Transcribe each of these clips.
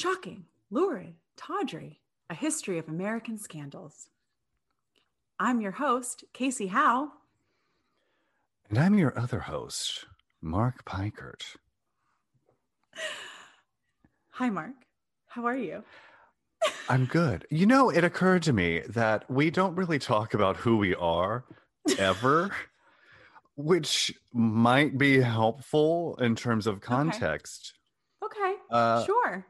Shocking, Lurid, Tawdry, a history of American scandals. I'm your host, Casey Howe. And I'm your other host, Mark Pikert. Hi, Mark. How are you? I'm good. You know, it occurred to me that we don't really talk about who we are ever, which might be helpful in terms of context. Okay, Uh, sure.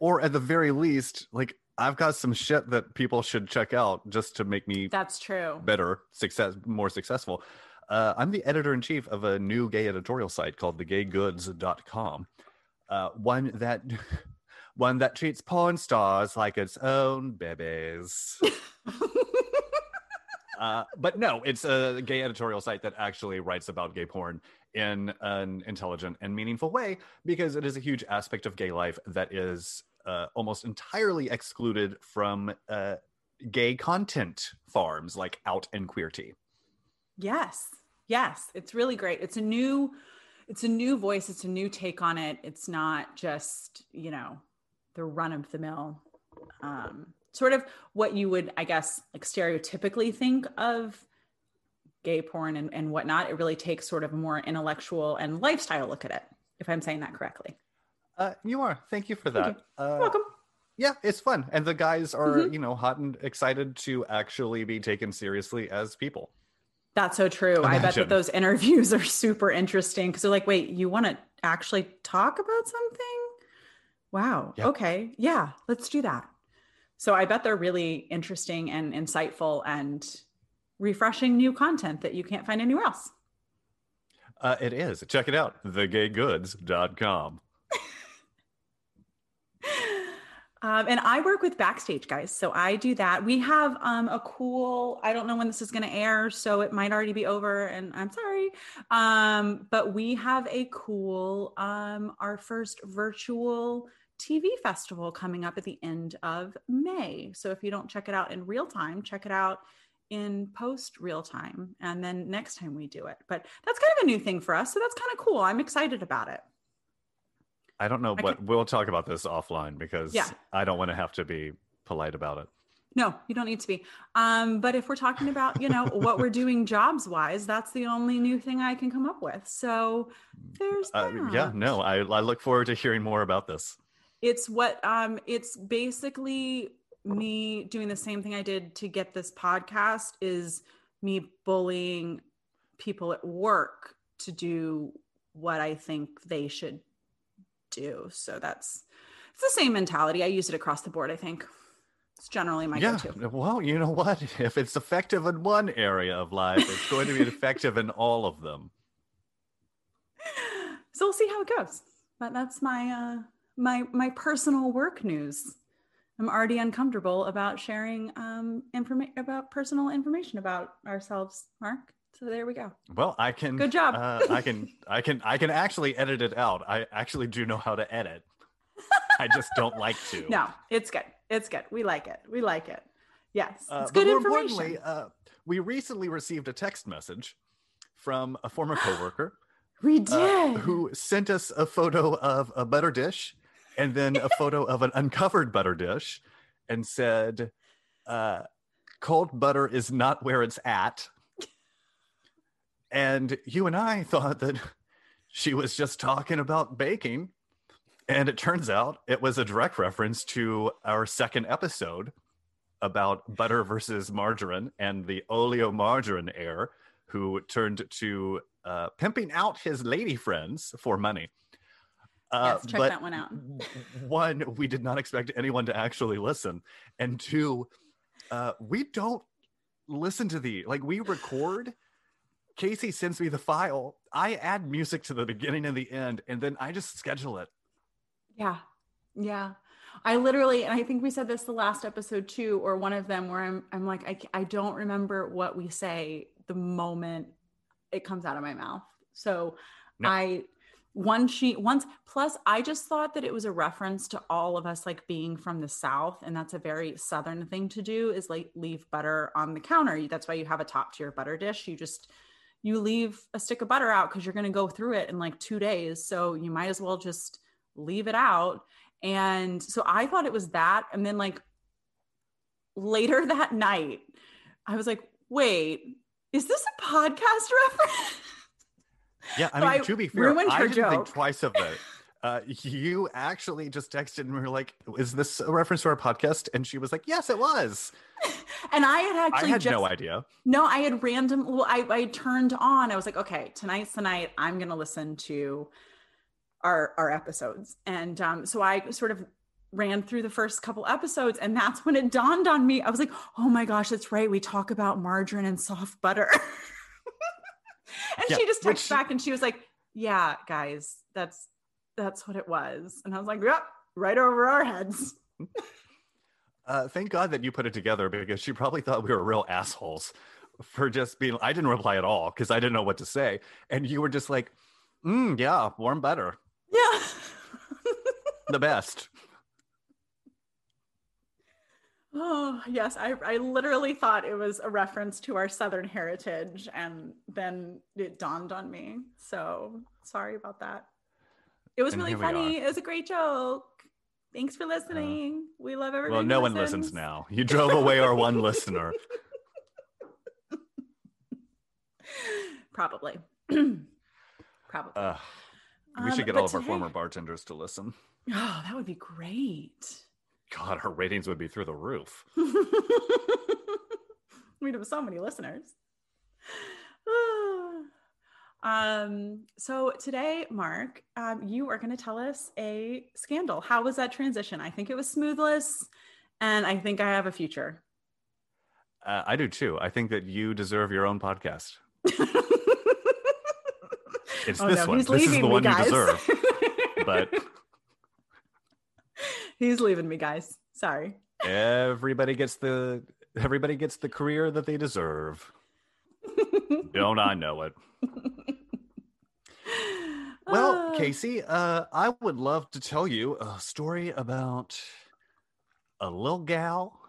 Or at the very least, like I've got some shit that people should check out just to make me That's true. better, success, more successful. Uh, I'm the editor in chief of a new gay editorial site called thegaygoods.com. Uh, one that one that treats porn stars like its own babies. uh, but no, it's a gay editorial site that actually writes about gay porn in an intelligent and meaningful way because it is a huge aspect of gay life that is uh, almost entirely excluded from uh, gay content farms like Out and Queer. Yes. Yes. It's really great. It's a new it's a new voice, it's a new take on it. It's not just, you know, the run of the mill um sort of what you would, I guess, like stereotypically think of gay porn and, and whatnot. It really takes sort of a more intellectual and lifestyle look at it, if I'm saying that correctly. Uh, you are. Thank you for that. Uh, You're welcome. yeah, it's fun, and the guys are Mhm. you know hot and excited to actually be taken seriously as people. That's so true. I bet that those interviews are super interesting because they're like, wait, you want to actually talk about something? Wow. Yeah. Okay. Yeah, let's do that. So I bet they're really interesting and insightful and refreshing new content that you can't find anywhere else. Uh, it is. Check it out. Thegaygoods.com. Um, and I work with Backstage guys. So I do that. We have um, a cool, I don't know when this is going to air, so it might already be over and I'm sorry. Um, but we have a cool, um, our first virtual TV festival coming up at the end of May. So if you don't check it out in real time, check it out in post real time. And then next time we do it. But that's kind of a new thing for us. So that's kind of cool. I'm excited about it. I don't know, I but we'll talk about this offline because Yeah. I don't want to have to be polite about it. No, you don't need to be. Um, but if we're talking about, you know, what we're doing jobs wise, that's the only new thing I can come up with. So there's Uh, yeah, no, I, I look forward to hearing more about this. It's what um it's basically me doing the same thing I did to get this podcast is me bullying people at work to do what I think they should do. So that's it's the same mentality. I use it across the board, I think. It's generally my yeah, go-to. well, you know what? If it's effective in one area of life, it's going to be effective in all of them. so we'll see how it goes. But that's my uh my my personal work news. I'm already uncomfortable about sharing um information about personal information about ourselves, Mark. So there we go. Well, I can. Good job. Uh, I can. I can. I can actually edit it out. I actually do know how to edit. I just don't like to. No, it's good. It's good. We like it. We like it. Yes, Uh, it's but good more information. importantly, uh, we recently received a text message from a former coworker we uh, did. who sent us a photo of a butter dish and then a photo of an uncovered butter dish and said, uh, cold butter is not where it's at. And you and I thought that she was just talking about baking. And it turns out it was a direct reference to our second episode about butter versus margarine and the oleomargarine heir who turned to uh, pimping out his lady friends for money. Uh, Yes, check that one out. one, we did not expect anyone to actually listen, and two, uh, we don't listen to the like we record. Casey sends me the file. I add music to the beginning and the end, and then I just schedule it. Yeah. Yeah. I literally, and I think we said this the last episode too, or one of them where I'm, I'm like, I, I don't remember what we say the moment it comes out of my mouth. So No. I, one sheet once, plus I just thought that it was a reference to all of us like being from the South. And that's a very Southern thing to do is like leave butter on the counter. That's why you have a top tier butter dish. You just, you leave a stick of butter out because you're going to go through it in like two days. So you might as well just leave it out. And so I thought it was that. And then, like, later that night, I was like, wait, is this a podcast reference? Yeah, I mean, to be fair, I didn't think twice of it. Uh, you actually just texted and we were like, "Is this a reference to our podcast?" And she was like, "Yes, it was." and I had actually I had just, no idea. No, I had random. Well, I, I turned on. I was like, okay, tonight's the night. I'm gonna listen to our our episodes, and um, so I sort of ran through the first couple episodes, and that's when it dawned on me. I was like, oh my gosh, that's right. We talk about margarine and soft butter. and Yeah, she just texted back, and she was like, yeah, guys, that's that's what it was. And I was like, yep, right over our heads. Uh, thank God that you put it together because she probably thought we were real assholes for just being. I didn't reply at all because I didn't know what to say, and you were just like, mm, "Yeah, warm butter, Yeah. the best." Oh, yes. I, I literally thought it was a reference to our Southern heritage, and then it dawned on me. So sorry about that. It was And really funny. It was a great joke. Thanks for listening. we love everybody. Well, no one listens listens. now. You drove away our one listener. Probably. Probably. Uh, we Um, should get but all of our today- former bartenders to listen. Oh, that would be great. God, our ratings would be through the roof. We'd have so many listeners. um, so today, Mark, um, you are going to tell us a scandal. How was that transition? I think it was smoothless, and I think I have a future. Uh, I do too. I think that you deserve your own podcast. It's Oh, this no, one. This is the one you deserve. But he's leaving me, guys. Sorry. everybody gets the everybody gets the career that they deserve. Don't I know it? Well, Ah. Casey, uh, I would love to tell you a story about a little gal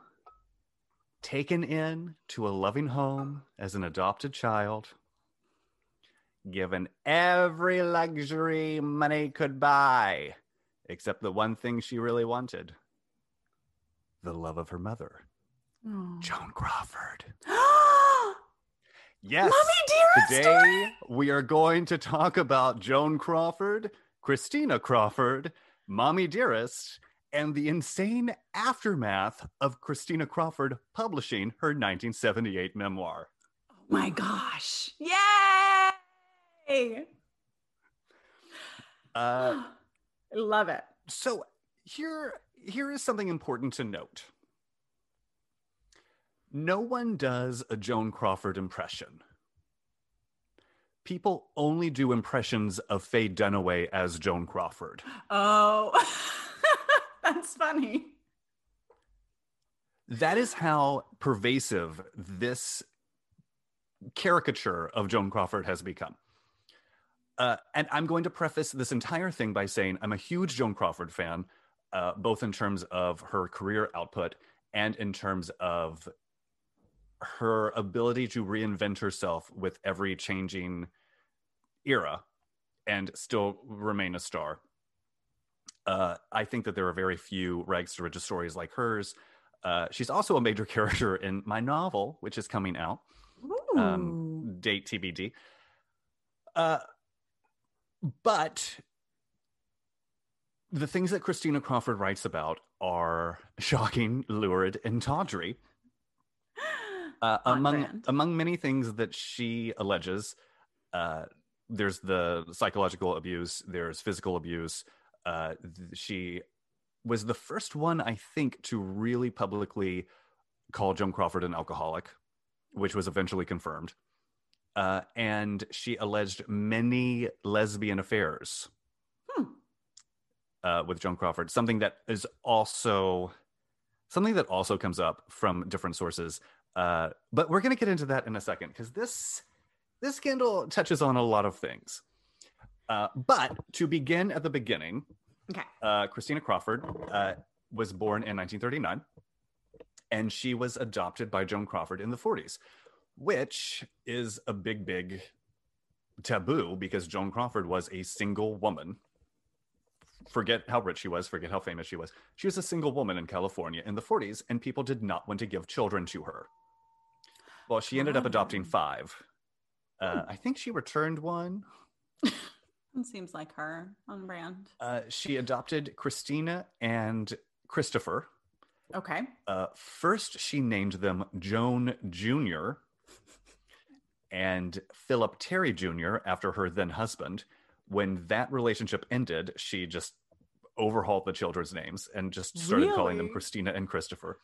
taken in to a loving home as an adopted child, given every luxury money could buy, except the one thing she really wanted the love of her mother, Oh. Joan Crawford. Yes. Mommy Yes. dearest. Today, we are going to talk about Joan Crawford, Christina Crawford, Mommy Dearest, and the insane aftermath of Christina Crawford publishing her 1978 memoir. Oh my gosh. Yay! Uh, love it. so here, here is something important to note. No one does a Joan Crawford impression. People only do impressions of Faye Dunaway as Joan Crawford. Oh, that's funny. that is how pervasive this caricature of Joan Crawford has become. Uh, and I'm going to preface this entire thing by saying I'm a huge Joan Crawford fan, uh, both in terms of her career output and in terms of her ability to reinvent herself with every changing era and still remain a star. Uh, I think that there are very few rags to riches stories like hers. Uh, she's also a major character in my novel, which is coming out. Um, date TBD. Uh, but the things that Christina Crawford writes about are shocking, lurid, and tawdry. Uh, among brand. among many things that she alleges, uh, there's the psychological abuse, there's physical abuse, Uh, th- she was the first one, I think, to really publicly call Joan Crawford an alcoholic, which was eventually confirmed. Uh, and she alleged many lesbian affairs Hmm. uh, with Joan Crawford, something that is also something that also comes up from different sources. Uh, but we're going to get into that in a second because this this scandal touches on a lot of things. Uh, but to begin at the beginning, Okay. uh, Christina Crawford uh, was born in 1939, and she was adopted by Joan Crawford in the 40s, which is a big, big taboo because Joan Crawford was a single woman. Forget how rich she was, forget how famous she was. She was a single woman in California in the 40s, and people did not want to give children to her. Well, she ended up adopting five. Uh, I think she returned one. It seems like her on brand. Uh, she adopted Christina and Christopher. Okay. Uh, first, she named them Joan Jr. and Philip Terry Jr. after her then husband. When that relationship ended, she just overhauled the children's names and just started calling them Christina and Christopher.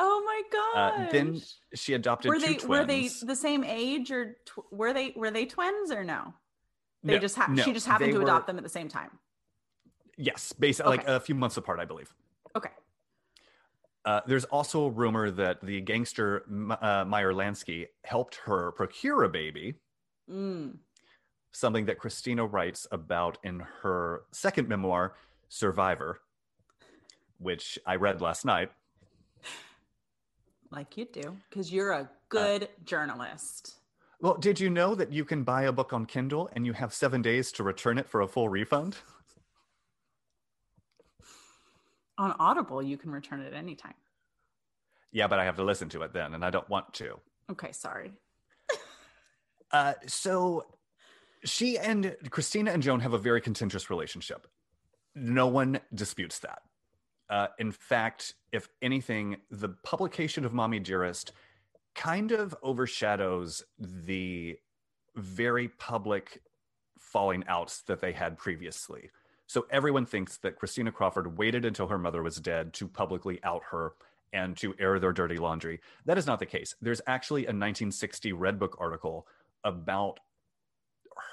Oh my Uh, god. then she adopted were they twins. were they the same age or tw- were they were they twins or no? They No, just ha- no, she just happened to were- adopt them at the same time. Yes, basically like a few months apart, I believe. Uh, there's also a rumor that the gangster uh, Meyer Lansky helped her procure a baby, Mm. something that Christina writes about in her second memoir, Survivor, which I read last night. Like you do, because you're a good journalist. Well, did you know that you can buy a book on Kindle and you have seven days to return it for a full refund? On Audible, you can return it anytime. Yeah, but I have to listen to it then, and I don't want to. Okay, sorry. Uh, so she and Christina and Joan have a very contentious relationship. No one disputes that. Uh, in fact, if anything, the publication of Mommy Dearest kind of overshadows the very public falling outs that they had previously. So everyone thinks that Christina Crawford waited until her mother was dead to publicly out her and to air their dirty laundry. That is not the case. There's actually a 1960 Redbook article about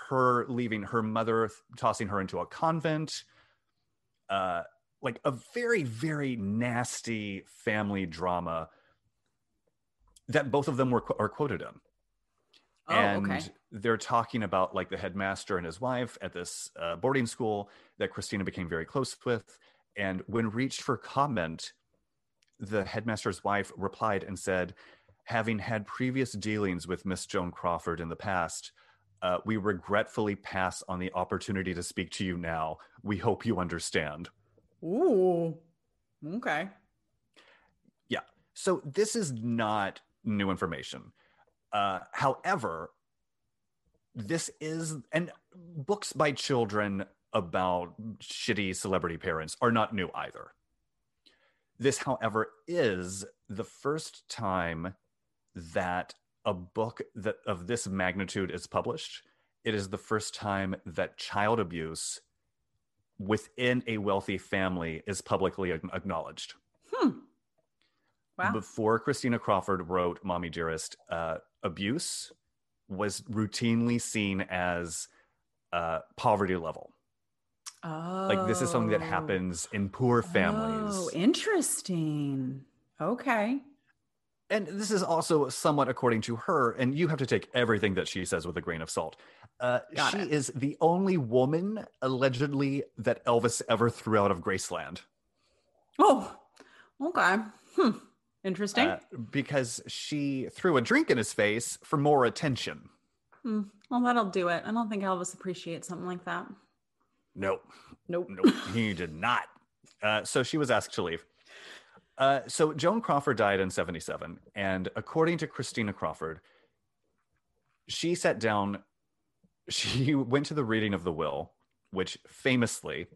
her leaving her mother, tossing her into a convent. Uh, like a very, very nasty family drama that both of them were are quoted in Oh, and okay. they're talking about like the headmaster and his wife at this uh, boarding school that Christina became very close with. And when reached for comment, the headmaster's wife replied and said, "Having had previous dealings with Miss Joan Crawford in the past." Uh, we regretfully pass on the opportunity to speak to you now. We hope you understand. Ooh. Okay. Yeah. So this is not new information. Uh, however, this is and books by children about shitty celebrity parents are not new either. This, however, is the first time that a book that of this magnitude is published. It is the first time that child abuse within a wealthy family is publicly acknowledged Hmm. Wow. before Christina Crawford wrote Mommy Dearest, uh, abuse was routinely seen as uh, poverty level. oh. Like this is something that happens in poor families. Oh, interesting. Okay. and this is also somewhat according to her, and you have to take everything that she says with a grain of salt. Uh, she it. is the only woman allegedly that Elvis ever threw out of Graceland. Oh, okay. Hmm. Interesting. Uh, because she threw a drink in his face for more attention. Hmm. Well, that'll do it. I don't think Elvis appreciates something like that. Nope. Nope. Nope, he did not. Uh, so she was asked to leave. Uh, so Joan Crawford died in 77. And according to Christina Crawford, she sat down, she went to the reading of the will, which famously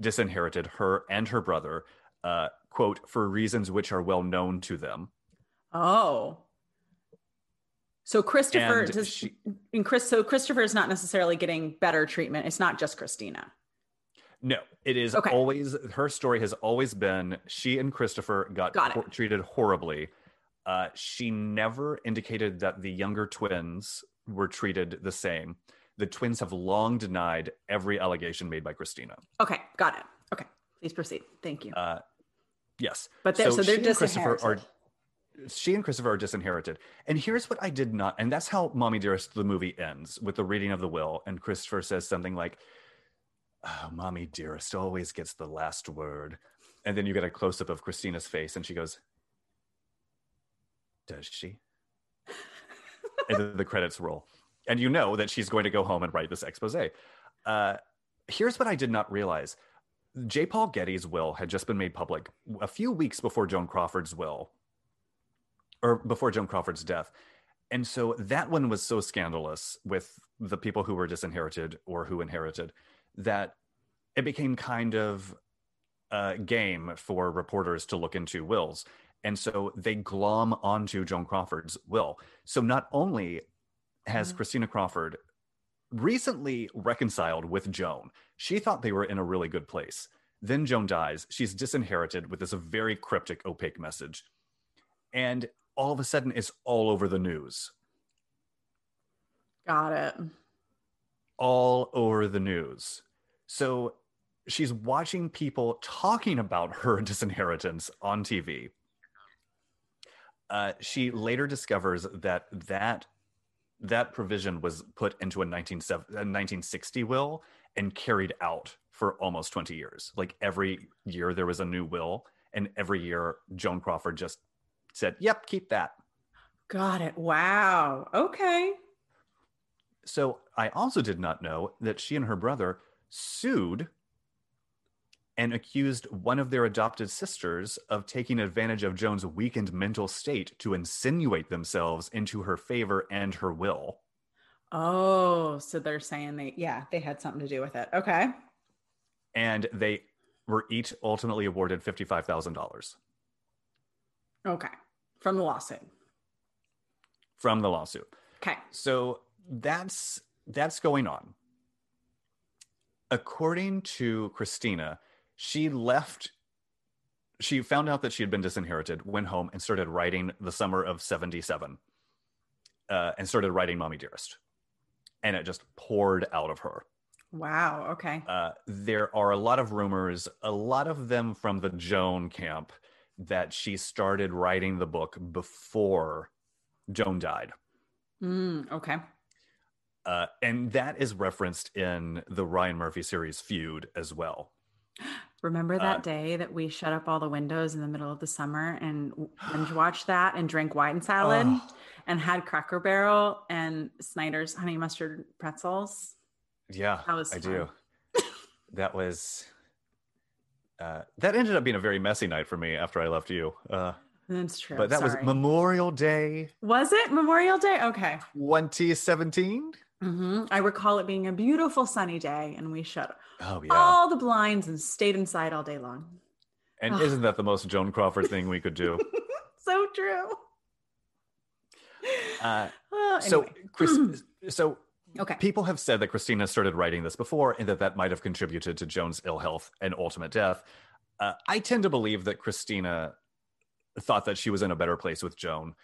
disinherited her and her brother, uh, quote, for reasons which are well known to them. Oh. So Christopher And does she- and Chris so Christopher is not necessarily getting better treatment. It's not just Christina. No, it is Okay. always her story has always been she and Christopher got, Got hor- treated horribly. Uh, she never indicated that the younger twins were treated the same. The twins have long denied every allegation made by Christina. Okay, got it. Okay, please proceed. Thank you. Uh, yes, but they're, so, they're she and Christopher disinherited. are she and Christopher are disinherited. And here's what I did not, and that's how Mommy Dearest the movie ends with the reading of the will. And Christopher says something like, oh, Mommy Dearest always gets the last word. And then you get a close up of Christina's face, and she goes, Does she? and then the credits roll. And you know that she's going to go home and write this expose. Uh, here's what I did not realize J. Paul Getty's will had just been made public a few weeks before Joan Crawford's will, or before Joan Crawford's death. And so that one was so scandalous with the people who were disinherited or who inherited that it became kind of a game for reporters to look into wills. And so they glom onto Joan Crawford's will. So not only has Mhm. Christina Crawford recently reconciled with Joan, she thought they were in a really good place. Then Joan dies. She's disinherited with this very cryptic, opaque message. And all of a sudden, it's all over the news. got it. all over the news. So she's watching people talking about her disinheritance on TV. Uh, she later discovers that that that provision was put into a, 19, a 1960 will and carried out for almost 20 years. Like every year there was a new will, and every year Joan Crawford just said, "Yep, keep that." Got it. Wow. Okay. So I also did not know that she and her brother sued and accused one of their adopted sisters of taking advantage of Joan's weakened mental state to insinuate themselves into her favor and her will. Oh, so they're saying they, yeah, they had something to do with it. Okay. And they were each ultimately awarded $55,000 Okay. From the lawsuit. from the lawsuit. Okay. So that's that's going on. According to Christina, she left she found out that she had been disinherited, went home and started writing the summer of 77. Uh, and started writing Mommy Dearest. And it just poured out of her. Wow. Okay. Uh, there are a lot of rumors, a lot of them from the Joan camp, that she started writing the book before Joan died. Mm, okay. Uh, and that is referenced in the Ryan Murphy series Feud as well. Remember that Uh, day that we shut up all the windows in the middle of the summer and binge watched that and drank wine salad Oh, and had Cracker Barrel and Snyder's honey mustard pretzels? yeah, That was I fun. do. that was uh, that ended up being a very messy night for me after I left you. Uh, That's true. but that Sorry. was Memorial Day Was it Memorial Day? Okay. 2017. Hmm I recall it being a beautiful sunny day, and we shut Oh yeah, all the blinds and stayed inside all day long. and Ugh. isn't that the most Joan Crawford thing we could do? so true. Uh, Oh, so. Chris, so okay. People have said that Christina started writing this before and that that might have contributed to Joan's ill health and ultimate death. Uh, I tend to believe that Christina thought that she was in a better place with Joan.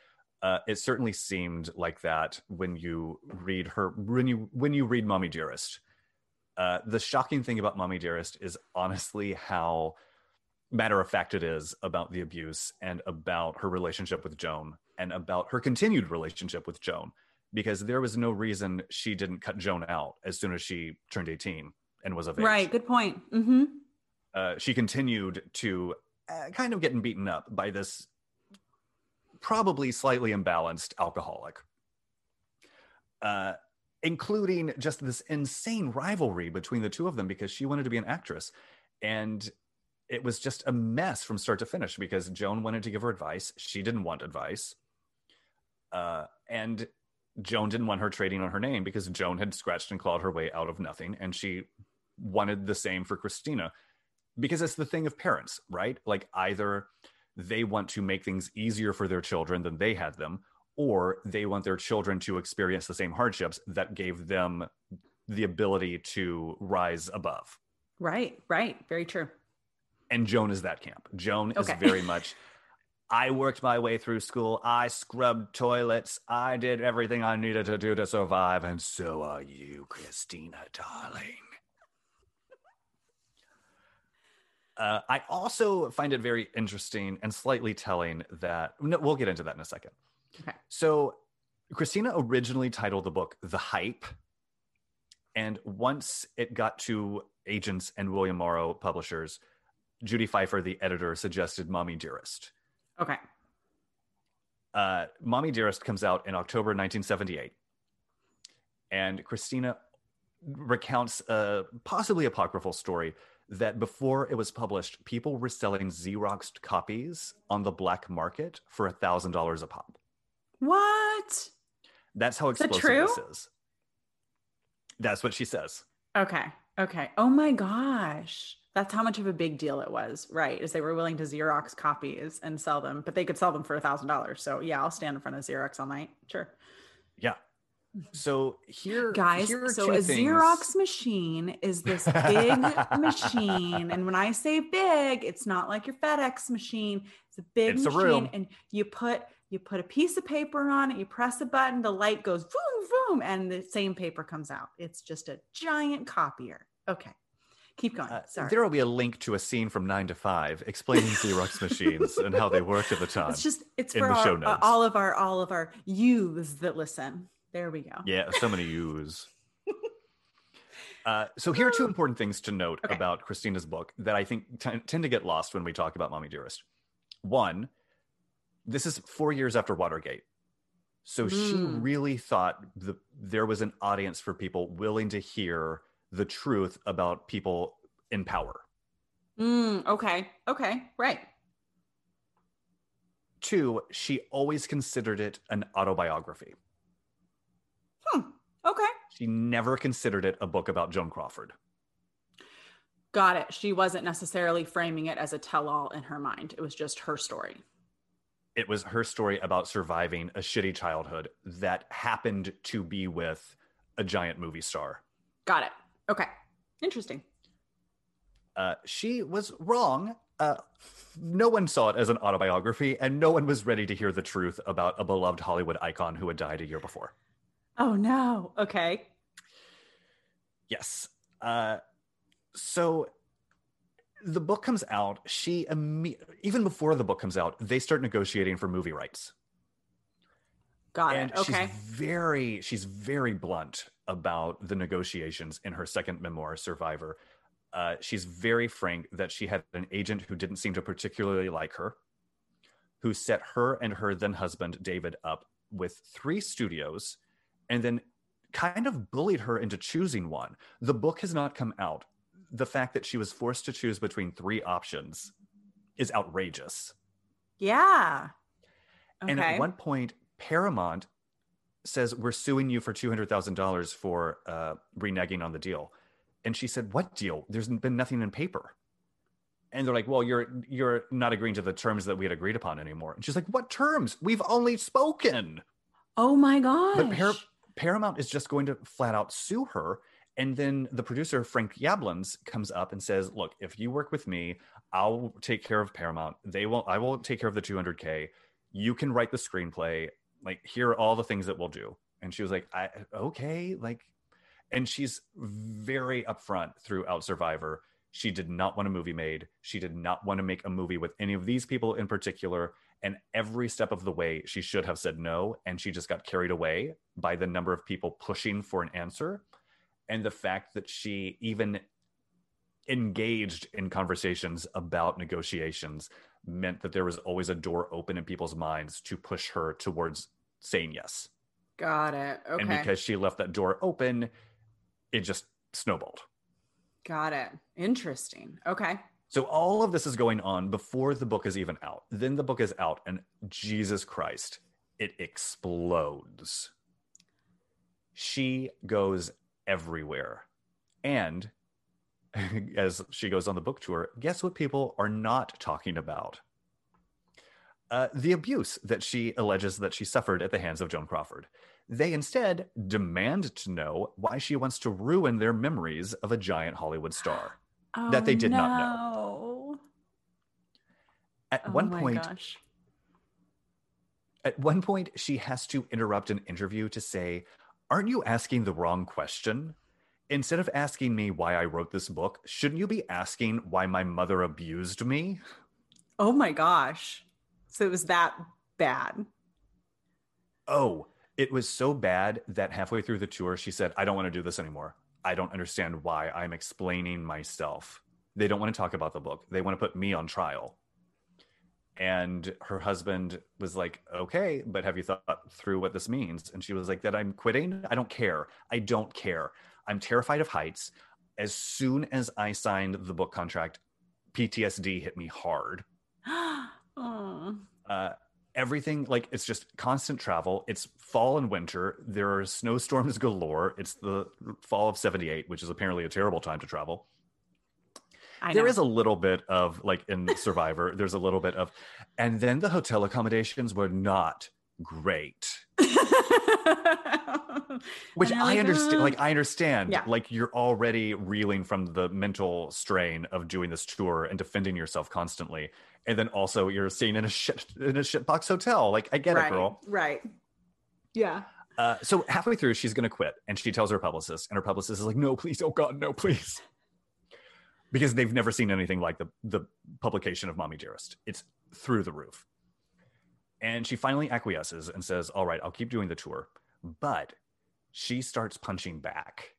Uh, it certainly seemed like that when you read her when you when you read Mommy Dearest. Uh, the shocking thing about Mommy Dearest is honestly how matter of fact it is about the abuse and about her relationship with Joan and about her continued relationship with Joan because there was no reason she didn't cut Joan out as soon as she turned 18 and was of age. Right. Good point. hmm Uh, she continued to uh, kind of getting beaten up by this probably slightly imbalanced alcoholic, uh, including just this insane rivalry between the two of them because she wanted to be an actress. And it was just a mess from start to finish because Joan wanted to give her advice. She didn't want advice. Uh, and Joan didn't want her trading on her name because Joan had scratched and clawed her way out of nothing. And she wanted the same for Christina because it's the thing of parents, right? Like either they want to make things easier for their children than they had them, or they want their children to experience the same hardships that gave them the ability to rise above, Right, right. Very true. And Joan is that camp. Joan Okay. is very much. I worked my way through school. I scrubbed toilets. I did everything I needed to do to survive. And so are you, Christina, darling. Uh, I also find it very interesting and slightly telling that no, we'll get into that in a second. Okay. So, Christina originally titled the book The Hype. And once it got to agents and William Morrow publishers, Judy Pfeiffer, the editor, suggested Mommy Dearest. Okay. Uh, Mommy Dearest comes out in October 1978. And Christina recounts a possibly apocryphal story that before it was published, people were selling Xeroxed copies on the black market for a $1,000 a pop. What? That's how explosive this is. That's what she says. Okay. Okay. Oh my gosh. That's how much of a big deal it was, right? Is they were willing to Xerox copies and sell them, but they could sell them for a thousand dollars. So yeah, I'll stand in front of Xerox all night. Sure. Yeah. So here, Guys, here so a things- Xerox machine is this big machine. And when I say big, it's not like your FedEx machine. It's a big It's machine. room. And you put you put a piece of paper on it, you press a button, the light goes boom, boom, and the same paper comes out. It's just a giant copier. Okay. Keep going. Uh, there will be a link to a scene from Nine to Five explaining Xerox machines and how they worked at the time. it's just it's for our, uh, all of our all of our youths that listen. There we go. Yeah, so many U's. Uh, so here are two important things to note Okay. about Christina's book that I think t- tend to get lost when we talk about Mommy Dearest. One, this is four years after Watergate. So she Mm. really thought the, there was an audience for people willing to hear the truth about people in power. Mm, okay. Okay. Right. Two, she always considered it an autobiography. Okay. She never considered it a book about Joan Crawford. Got it. She wasn't necessarily framing it as a tell all in her mind. It was just her story. It was her story about surviving a shitty childhood that happened to be with a giant movie star. Got it. Okay. Interesting. Uh, she was wrong. Uh, no one saw it as an autobiography, and no one was ready to hear the truth about a beloved Hollywood icon who had died a year before. Oh no. Okay. Yes. Uh, so the book comes out. She imme- even before the book comes out, they start negotiating for movie rights. Got and it. Okay. she's very she's very blunt about the negotiations in her second memoir survivor uh, she's very frank that she had an agent who didn't seem to particularly like her who set her and her then husband david up with three studios and then kind of bullied her into choosing one the book has not come out the fact that she was forced to choose between three options is outrageous Yeah. Okay. and at one point, Paramount says, We're suing you for $200,000 for uh, reneging on the deal. And she said, What deal? There's been nothing in paper. And they're like, Well, you're you're not agreeing to the terms that we had agreed upon anymore. And she's like, What terms? We've only spoken. oh my gosh. But Par- Paramount is just going to flat out sue her. And then the producer, Frank Yablans, comes up and says, Look, if you work with me, I'll take care of Paramount. They will I will take care of the 200K. You can write the screenplay. Like, here are all the things that we'll do. And she was like, I okay, like, and she's very upfront throughout Survivor. She did not want a movie made. She did not want to make a movie with any of these people in particular. And every step of the way, she should have said no. And she just got carried away by the number of people pushing for an answer. And the fact that she even engaged in conversations about negotiations meant that there was always a door open in people's minds to push her towards saying yes. Got it. Okay. And because she left that door open, it just snowballed. Got it. Interesting. Okay. So all of this is going on before the book is even out. Then the book is out, and Jesus Christ, it explodes. She goes everywhere. And as she goes on the book tour, guess what people are not talking about? Uh, the abuse that she alleges that she suffered at the hands of Joan Crawford. They instead demand to know why she wants to ruin their memories of a giant Hollywood star. Oh, that they oh, did no. not know. At Oh one my point, gosh. At one point, she has to interrupt an interview to say, Aren't you asking the wrong question? Instead of asking me why I wrote this book, shouldn't you be asking why my mother abused me? Oh my gosh. So it was that bad. Oh, it was so bad that halfway through the tour, she said, I don't want to do this anymore. I don't understand why I'm explaining myself. They don't want to talk about the book, they want to put me on trial. And her husband was like, okay, but have you thought through what this means? And she was like, that I'm quitting? I don't care. I don't care. I'm terrified of heights. As soon as I signed the book contract, PTSD hit me hard. Uh, everything, like, it's just constant travel. It's fall and winter. There are snowstorms galore. It's the fall of 78, which is apparently a terrible time to travel. I There is a little bit of like in Survivor, there's a little bit of, and then the hotel accommodations were not great. Which I like, understand. "Uh." Like I understand. Yeah. Like you're already reeling from the mental strain of doing this tour and defending yourself constantly, and then also you're staying in a shit in a shitbox hotel. Like I get right, it, girl. Right. Yeah. Uh, so halfway through, she's going to quit, and she tells her publicist, and her publicist is like, "No, please, oh God, no, please," because they've never seen anything like the the publication of "Mommy Dearest." It's through the roof, and she finally acquiesces and says, "All right, I'll keep doing the tour," but she starts punching back,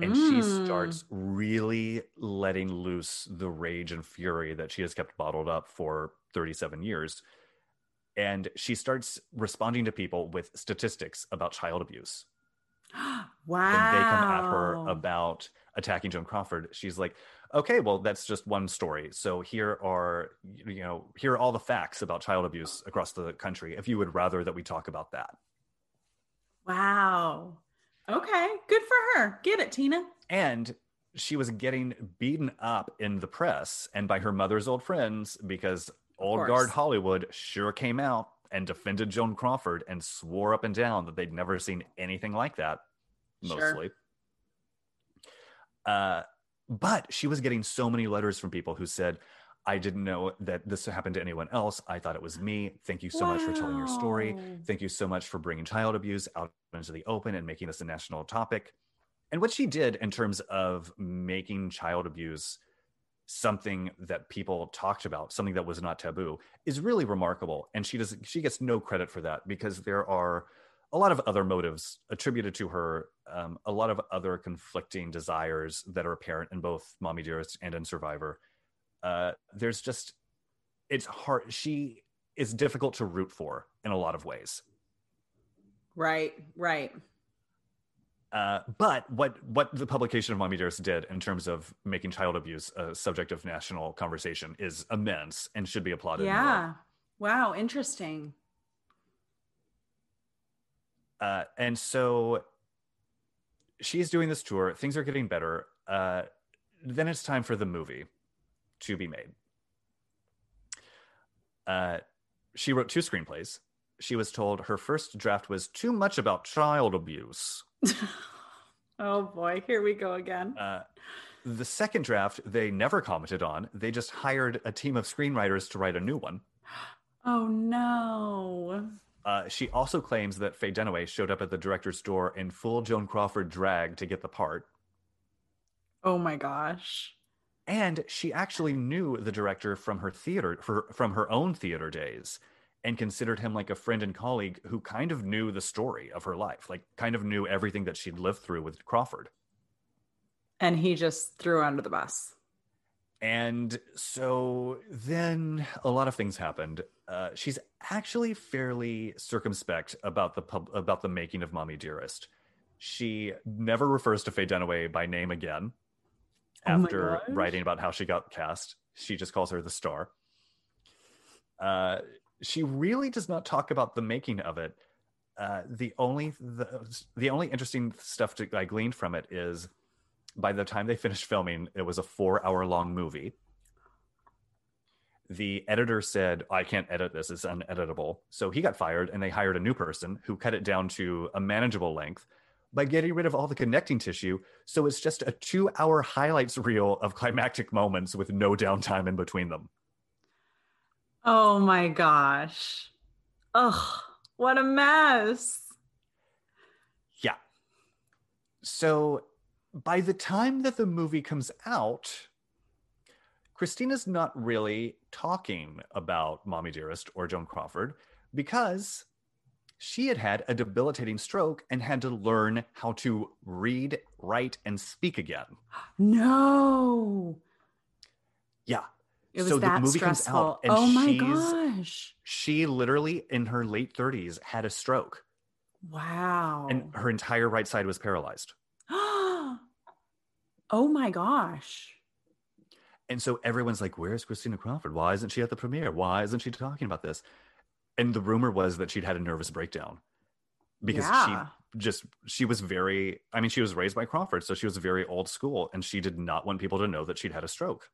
and she Mm. starts really letting loose the rage and fury that she has kept bottled up for 37 years. And she starts responding to people with statistics about child abuse. wow. When they come at her about attacking Joan Crawford, she's like, okay, well, that's just one story. So here are, you know, here are all the facts about child abuse across the country. If you would rather that we talk about that. Wow. Okay. Good for her. Get it, Tina. And she was getting beaten up in the press and by her mother's old friends because old guard Hollywood sure came out and defended Joan Crawford and swore up and down that they'd never seen anything like that, Sure. mostly. Uh, but she was getting so many letters from people who said, I didn't know that this happened to anyone else. I thought it was me. Thank you so much for telling your story. Thank you so much for bringing child abuse out into the open and making this a national topic. And what she did in terms of making child abuse something that people talked about, something that was not taboo, is really remarkable. And she does she gets no credit for that because there are a lot of other motives attributed to her, um, a lot of other conflicting desires that are apparent in both Mommy Dearest and in Survivor. Uh, there's just it's hard. She is difficult to root for in a lot of ways. Right. Right. Uh, but what what the publication of Mommy Dearest did in terms of making child abuse a subject of national conversation is immense and should be applauded. Yeah. Wow. Interesting. Uh, and so she's doing this tour. Things are getting better. Uh, then it's time for the movie to be made. Uh, she wrote two screenplays. She was told her first draft was too much about child abuse. oh boy. Here we go again. Uh, the second draft they never commented on. They just hired a team of screenwriters to write a new one. Oh no. Uh, she also claims that Faye Dunaway showed up at the director's door in full Joan Crawford drag to get the part. Oh my gosh. And she actually knew the director from her theater, for, from her own theater days, and considered him like a friend and colleague who kind of knew the story of her life, like kind of knew everything that she'd lived through with Crawford. And he just threw her under the bus. And so then a lot of things happened. Uh, she's actually fairly circumspect about the pub, about the making of Mommy Dearest. She never refers to Faye Dunaway by name again Oh after gosh. writing about how she got cast. She just calls her the star. Uh, she really does not talk about the making of it. Uh, the only the, the only interesting stuff to, I gleaned from it is by the time they finished filming, it was a four hour long movie. The editor said, I can't edit this, it's uneditable. So he got fired and they hired a new person who cut it down to a manageable length. by getting rid of all the connecting tissue. So it's just a two hour highlights reel of climactic moments with no downtime in between them. Oh my gosh. Ugh, what a mess. Yeah. So by the time that the movie comes out, Christina's not really talking about Mommy Dearest or Joan Crawford because she had had a debilitating stroke and had to learn how to read, write, and speak again. No. Yeah. It was so that the movie stressful. comes out and oh my gosh. She literally in her late 30s had a stroke. Wow. And her entire right side was paralyzed. Oh my gosh. And so everyone's like, Where's Christina Crawford? Why isn't she at the premiere? Why isn't she talking about this? And the rumor was that she'd had a nervous breakdown because yeah. she just she was very I mean, she was raised by Crawford, so she was very old school and she did not want people to know that she'd had a stroke.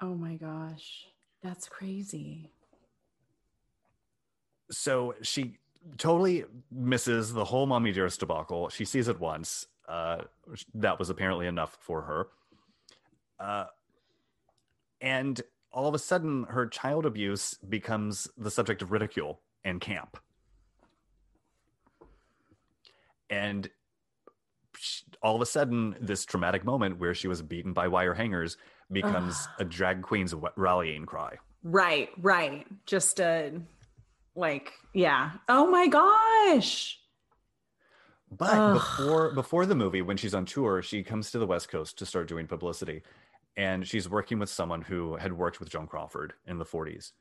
Oh my gosh. That's crazy. So she totally misses the whole Mommy Dearest debacle. She sees it once. Uh, that was apparently enough for her. Uh, and all of a sudden, her child abuse becomes the subject of ridicule and camp. And all of a sudden, this traumatic moment where she was beaten by wire hangers becomes a drag queen's rallying cry. Right, right. Just a like, yeah. Oh my gosh. But Ugh. before before the movie, when she's on tour, she comes to the West Coast to start doing publicity, and she's working with someone who had worked with Joan Crawford in the 40s.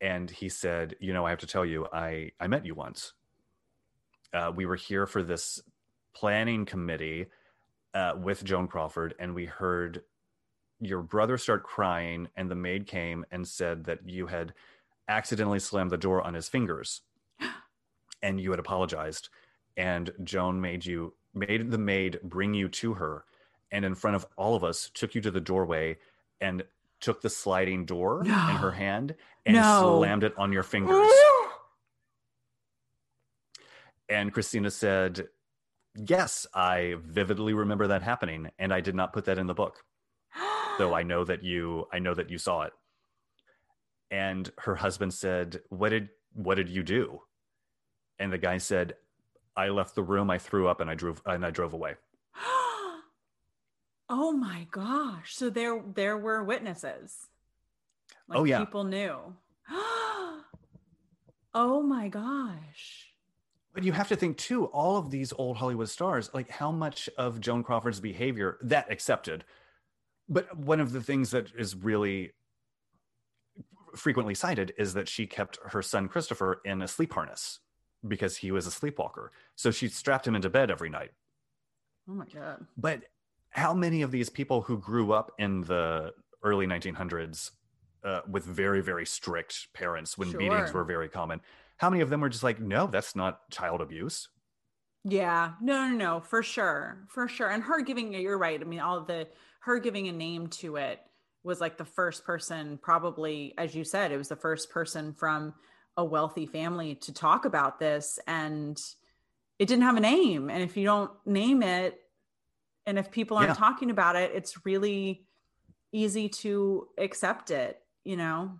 And he said, "You know, I have to tell you, I I met you once. Uh, we were here for this planning committee uh, with Joan Crawford, and we heard your brother start crying and the maid came and said that you had accidentally slammed the door on his fingers and you had apologized and joan made you made the maid bring you to her and in front of all of us took you to the doorway and took the sliding door no. in her hand and no. slammed it on your fingers and christina said yes i vividly remember that happening and i did not put that in the book though I know that you I know that you saw it. And her husband said, "What did what did you do?" And the guy said, "I left the room, I threw up and I drove and I drove away." oh my gosh. So there there were witnesses. Like oh yeah. People knew. oh my gosh. But you have to think too, all of these old Hollywood stars, like how much of Joan Crawford's behavior, that accepted, but one of the things that is really frequently cited is that she kept her son Christopher in a sleep harness because he was a sleepwalker. So she strapped him into bed every night. Oh my God. But how many of these people who grew up in the early 1900s uh, with very, very strict parents when sure. beatings were very common, how many of them were just like, no, that's not child abuse? Yeah, no, no, no, for sure, for sure. And her giving, you're right. I mean, all the her giving a name to it was like the first person, probably, as you said, it was the first person from a wealthy family to talk about this. And it didn't have a name. And if you don't name it, and if people aren't yeah. talking about it, it's really easy to accept it, you know?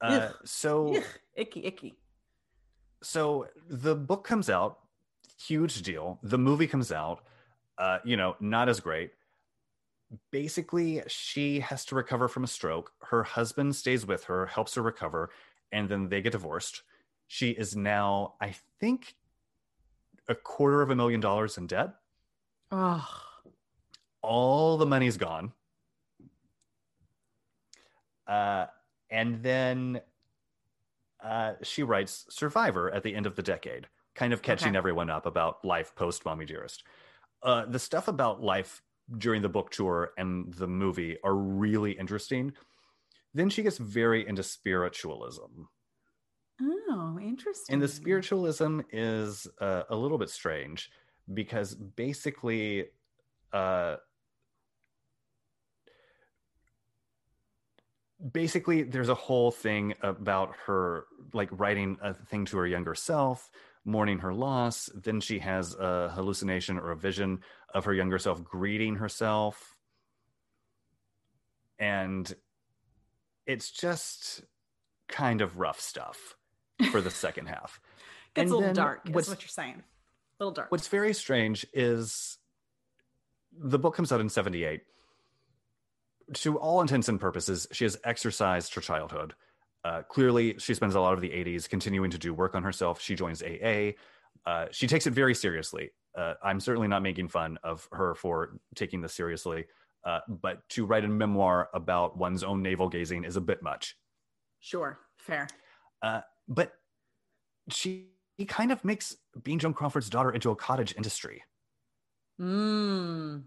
Uh, so Ugh. icky, icky. So the book comes out, huge deal. The movie comes out uh, you know, not as great. Basically, she has to recover from a stroke. Her husband stays with her, helps her recover, and then they get divorced. She is now, I think, a quarter of a million dollars in debt. Oh. All the money's gone. Uh, and then uh, she writes Survivor at the end of the decade, kind of catching okay. everyone up about life post Mommy Dearest uh, the stuff about life during the book tour and the movie are really interesting. Then she gets very into spiritualism. Oh, interesting. And the spiritualism is uh, a little bit strange because basically, uh, basically, there's a whole thing about her like writing a thing to her younger self, mourning her loss. Then she has a hallucination or a vision of her younger self greeting herself. And it's just kind of rough stuff for the second half. It's a little dark, is what you're saying. A little dark. What's very strange is the book comes out in 78. To all intents and purposes, she has exercised her childhood. Uh, clearly, she spends a lot of the 80s continuing to do work on herself. She joins AA. Uh, she takes it very seriously. Uh, I'm certainly not making fun of her for taking this seriously, uh, but to write a memoir about one's own navel gazing is a bit much. Sure, fair. But she kind of makes being Joan Crawford's daughter into a cottage industry. Mm.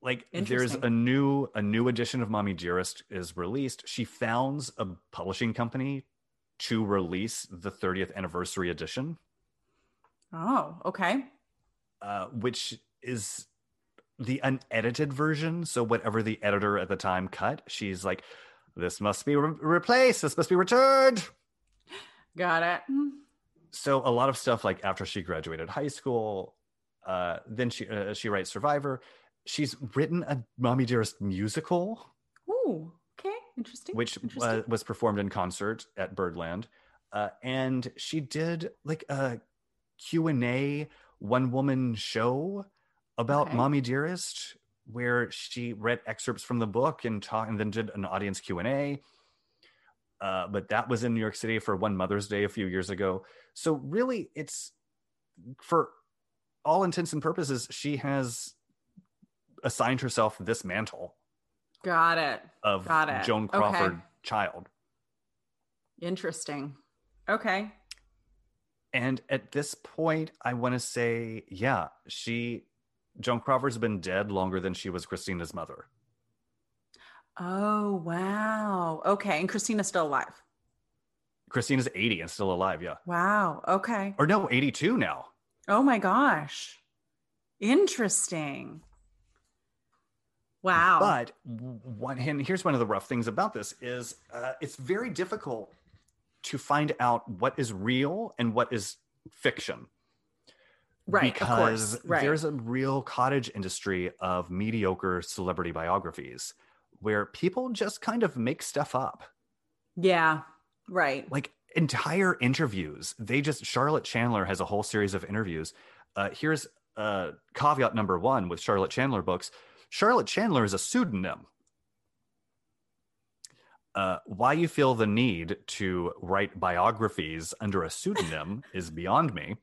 like there's a new a new edition of mommy dearest is released she founds a publishing company to release the 30th anniversary edition Oh, okay. Uh, which is the unedited version so whatever the editor at the time cut she's like this must be re- replaced this must be returned Got it. so a lot of stuff like after she graduated high school uh, then she uh, she writes survivor she's written a mommy dearest musical Ooh, okay. Interesting. which Interesting. uh, was performed in concert at Birdland. Uh, and she did like a Q&A one woman show about Okay. Mommy Dearest where she read excerpts from the book and taught and then did an audience Q&A. Uh, but that was in New York City for one Mother's Day a few years ago. So really it's for all intents and purposes she has assigned herself this mantle Got it. of Got it. Joan Okay. Crawford child. Interesting. Okay. And at this point, I want to say, yeah, she, Joan Crawford's been dead longer than she was Christina's mother. Oh, wow. Okay. And Christina's still alive. Christina's 80 and still alive, yeah. Wow. Okay. Or no, 82 now. Oh my gosh. Interesting. Wow. But one, and here's one of the rough things about this is uh, it's very difficult to find out what is real and what is fiction. right. because of. Right. there's a real cottage industry of mediocre celebrity biographies where people just kind of make stuff up yeah. Right. like entire interviews they just charlotte chandler has a whole series of interviews uh, here's uh, caveat number one with charlotte chandler books charlotte chandler is a pseudonym uh, why you feel the need to write biographies under a pseudonym is beyond me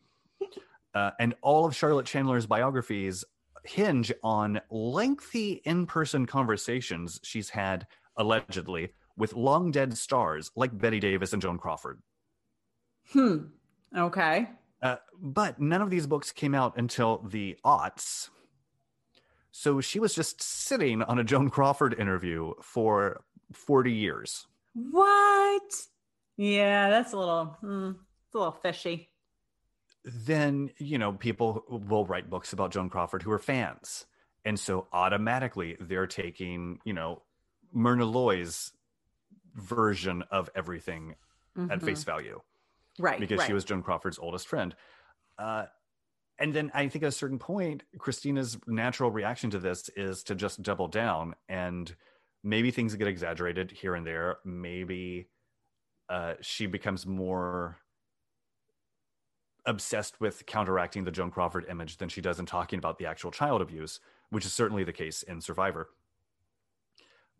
uh, and all of charlotte chandler's biographies hinge on lengthy in-person conversations she's had allegedly with long dead stars like Bette Davis and Joan Crawford. Hmm. Okay. Uh, but none of these books came out until the aughts. So she was just sitting on a Joan Crawford interview for 40 years. What? Yeah, that's a little, hmm, it's a little fishy. Then, you know, people will write books about Joan Crawford who are fans. And so automatically they're taking, you know, Myrna Loy's version of everything at Mhm. face value. right because right. she was Joan Crawford's oldest friend. Uh, and then I think at a certain point, Christina's natural reaction to this is to just double down, and maybe things get exaggerated here and there. Maybe uh, she becomes more obsessed with counteracting the Joan Crawford image than she does in talking about the actual child abuse, which is certainly the case in Survivor.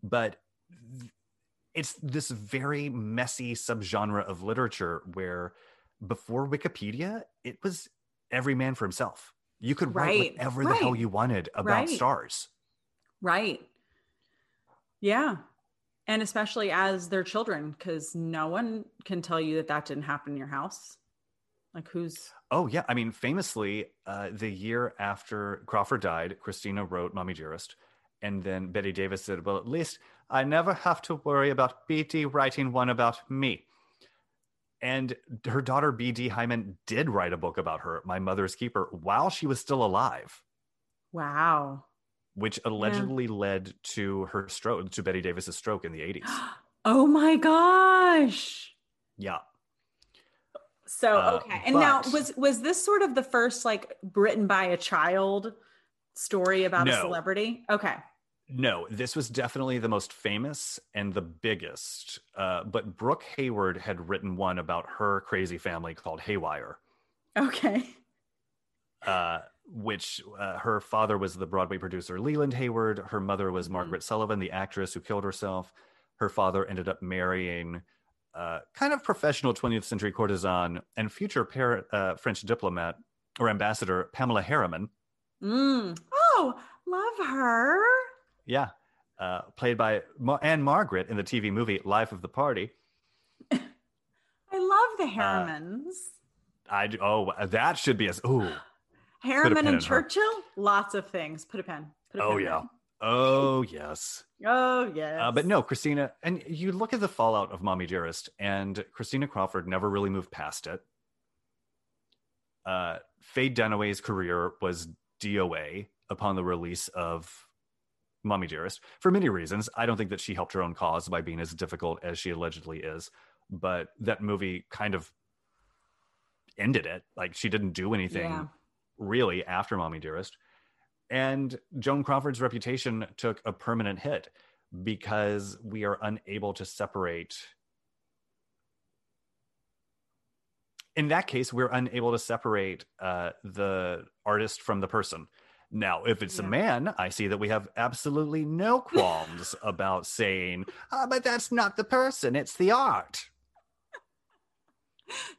But it's this very messy subgenre of literature where before Wikipedia, it was every man for himself. You could write Right, whatever the hell you wanted about right. stars. Right. Yeah. And especially as their children, because no one can tell you that that didn't happen in your house. Like who's, Oh yeah, I mean, famously, uh, the year after Crawford died, Christina wrote "Mommy Dearest," and then Bette Davis said, "Well, at least I never have to worry about BD writing one about me." And her daughter B.D. Hyman did write a book about her, My Mother's Keeper, while she was still alive, wow. Which allegedly led to her stroke, to Bette Davis's stroke in the 80s. Oh my gosh. Yeah. So Uh, okay, and now was was this sort of the first like written by a child story about a celebrity? Okay, No, this was definitely the most famous and the biggest. Uh, but Brooke Hayward had written one about her crazy family called Haywire, okay, uh, which uh, her father was the Broadway producer Leland Hayward. Her mother was Mhm. Margaret Sullavan, the actress who killed herself. Her father ended up marrying uh, kind of professional 20th century courtesan and future par- uh, French diplomat or ambassador Pamela Harriman. mm. oh, love her. Yeah. Uh, played by Mar- Ann-Margret in the TV movie Life of the Party. I love the Harrimans. I do, oh that should be as ooh Harriman and. Churchill, lots of things. Put a pen. Put a Oh, pen yeah. down. oh yes Oh yes. uh, but no Christina and you look at the fallout of Mommy Dearest and Christina Crawford never really moved past it. Uh, Faye Dunaway's career was DOA upon the release of Mommy Dearest for many reasons. I don't think that she helped her own cause by being as difficult as she allegedly is, but that movie kind of ended it. Like she didn't do anything Yeah. Really after Mommy Dearest. And Joan Crawford's reputation took a permanent hit because we are unable to separate. In that case, we're unable to separate uh, the artist from the person. Now, if it's a man, I see that we have absolutely no qualms about saying, "Ah, but that's not the person, it's the art.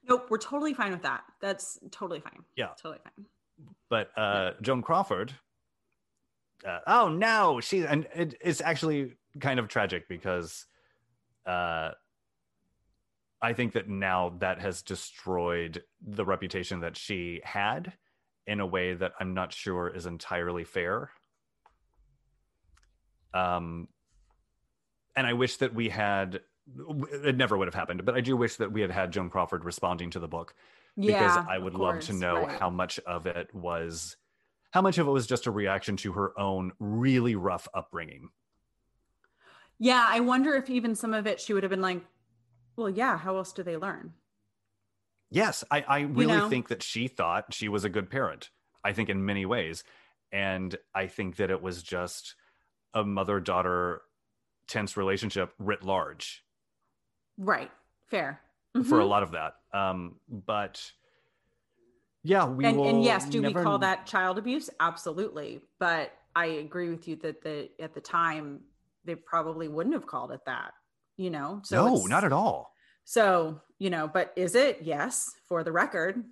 Nope, we're totally fine with that. That's totally fine. Yeah. Totally fine. But uh joan crawford uh, oh no she and it, it's actually kind of tragic because uh i think that now that has destroyed the reputation that she had in a way that i'm not sure is entirely fair. Um and i wish that we had it never would have happened but i do wish that we had had joan crawford responding to the book because I would love to know right. how much of it was how much of it was just a reaction to her own really rough upbringing. Yeah, I wonder if even some of it she would have been like, well, yeah, how else do they learn? Yes, I, I really know? think that she thought she was a good parent. I think in many ways. And I think that it was just a mother daughter tense relationship writ large Right. Fair. For a Mhm. lot of that. Um, but yeah, we and, and yes, do never- we call that child abuse? Absolutely. But I agree with you that the at the time they probably wouldn't have called it that, you know? So no, not at all. So, you know, but is it? Yes, for the record.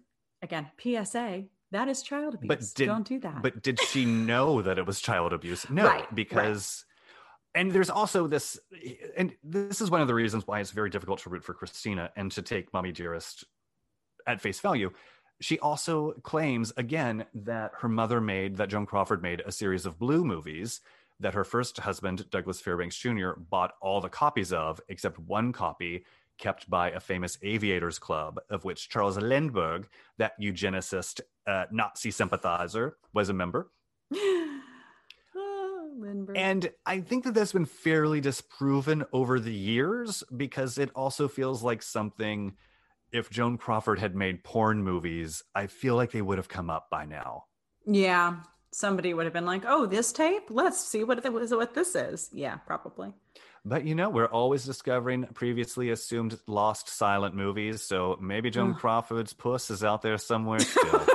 Again, PSA, that is child abuse. But did- Don't do that. But did she know that it was child abuse? No, right. because and there's also this and this is one of the reasons why it's very difficult to root for Christina and to take Mommy Dearest at face value. She also claims again that her mother made that Joan Crawford made a series of blue movies that her first husband Douglas Fairbanks Jr. bought all the copies of except one copy kept by a famous aviators club of which Charles Lindbergh, that eugenicist uh, Nazi sympathizer, was a member. Lindbergh. And I think that that's been fairly disproven over the years because it also feels like something. If Joan Crawford had made porn movies, I feel like they would have come up by now. yeah, somebody would have been like, "Oh, this tape? Let's see what it was. What this is." Yeah, probably. But you know, we're always discovering previously assumed lost silent movies. So maybe Joan. Crawford's puss is out there somewhere still.